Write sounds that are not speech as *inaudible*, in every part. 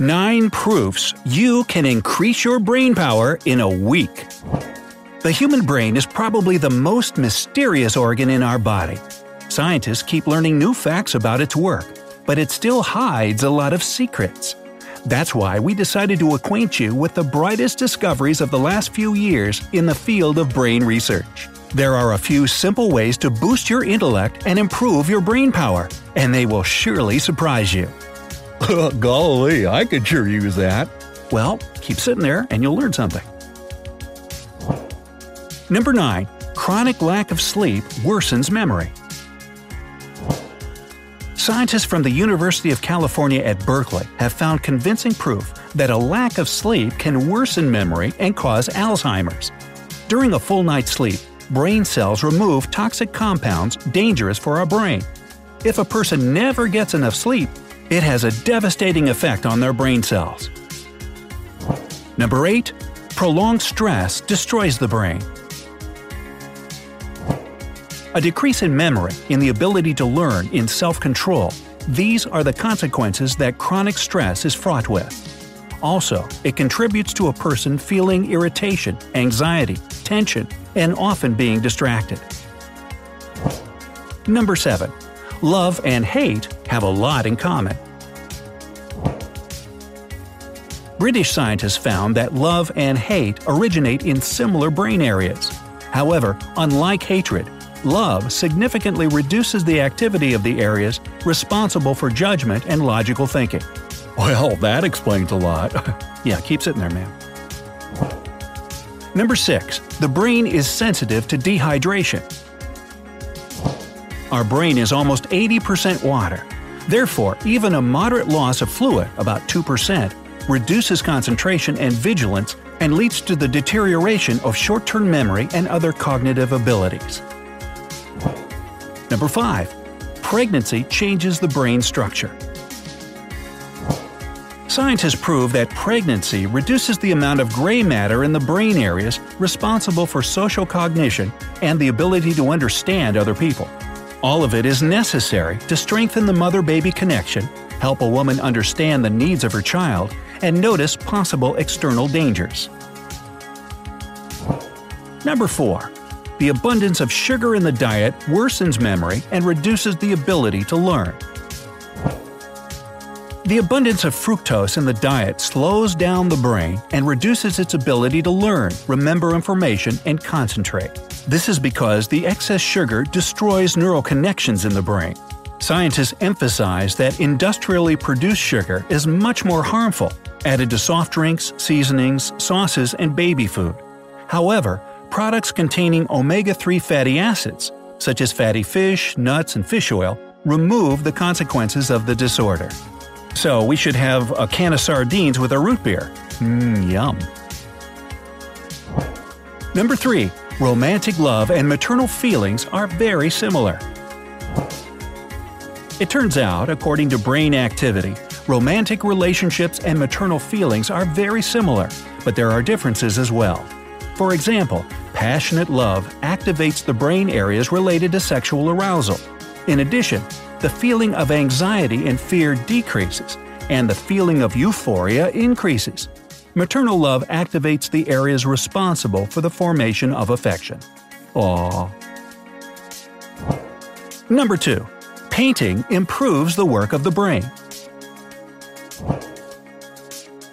Nine proofs you can increase your brain power in a week. The human brain is probably the most mysterious organ in our body. Scientists keep learning new facts about its work, but it still hides a lot of secrets. That's why we decided to acquaint you with the brightest discoveries of the last few years in the field of brain research. There are a few simple ways to boost your intellect and improve your brain power, and they will surely surprise you. *laughs* Golly, I could sure use that. Well, keep sitting there and you'll learn something. Number 9. Chronic lack of sleep worsens memory. Scientists from the University of California at Berkeley have found convincing proof that a lack of sleep can worsen memory and cause Alzheimer's. During a full night's sleep, brain cells remove toxic compounds dangerous for our brain. If a person never gets enough sleep, it has a devastating effect on their brain cells. Number 8. Prolonged stress destroys the brain. A decrease in memory, in the ability to learn, in self control these are the consequences that chronic stress is fraught with. Also, it contributes to a person feeling irritation, anxiety, tension, and often being distracted. Number 7. Love and hate have a lot in common. British scientists found that love and hate originate in similar brain areas. However, unlike hatred, love significantly reduces the activity of the areas responsible for judgment and logical thinking. Well, that explains a lot. *laughs* yeah, keep sitting there, man. Number 6. The brain is sensitive to dehydration. Our brain is almost 80% water. Therefore, even a moderate loss of fluid, about 2%, reduces concentration and vigilance and leads to the deterioration of short term memory and other cognitive abilities. Number 5. Pregnancy changes the brain structure. Scientists prove that pregnancy reduces the amount of gray matter in the brain areas responsible for social cognition and the ability to understand other people. All of it is necessary to strengthen the mother baby connection, help a woman understand the needs of her child, and notice possible external dangers. Number 4. The abundance of sugar in the diet worsens memory and reduces the ability to learn. The abundance of fructose in the diet slows down the brain and reduces its ability to learn, remember information, and concentrate. This is because the excess sugar destroys neural connections in the brain. Scientists emphasize that industrially produced sugar is much more harmful, added to soft drinks, seasonings, sauces, and baby food. However, products containing omega 3 fatty acids, such as fatty fish, nuts, and fish oil, remove the consequences of the disorder. So we should have a can of sardines with a root beer. Mmm, yum. Number 3. Romantic love and maternal feelings are very similar. It turns out, according to brain activity, romantic relationships and maternal feelings are very similar, but there are differences as well. For example, passionate love activates the brain areas related to sexual arousal. In addition, the feeling of anxiety and fear decreases, and the feeling of euphoria increases. Maternal love activates the areas responsible for the formation of affection. Aww. Number 2. Painting improves the work of the brain.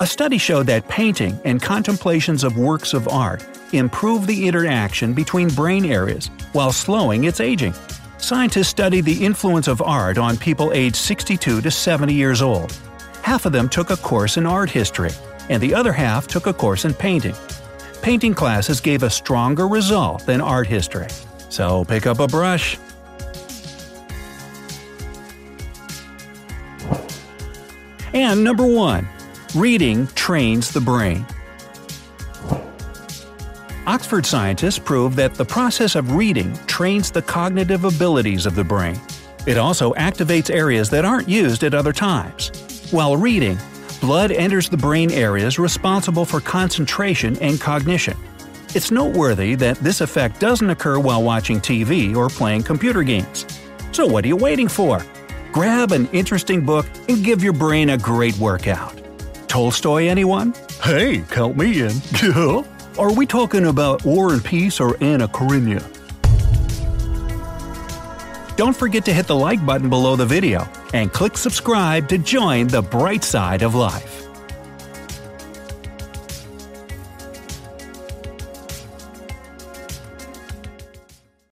A study showed that painting and contemplations of works of art improve the interaction between brain areas while slowing its aging. Scientists studied the influence of art on people aged 62 to 70 years old. Half of them took a course in art history, and the other half took a course in painting. Painting classes gave a stronger result than art history. So pick up a brush. And number one, reading trains the brain. Oxford scientists prove that the process of reading trains the cognitive abilities of the brain. It also activates areas that aren't used at other times. While reading, blood enters the brain areas responsible for concentration and cognition. It's noteworthy that this effect doesn't occur while watching TV or playing computer games. So what are you waiting for? Grab an interesting book and give your brain a great workout. Tolstoy, anyone? Hey, count me in. *laughs* Are we talking about War and Peace or Anna Karenina? Don't forget to hit the like button below the video and click subscribe to join the bright side of life.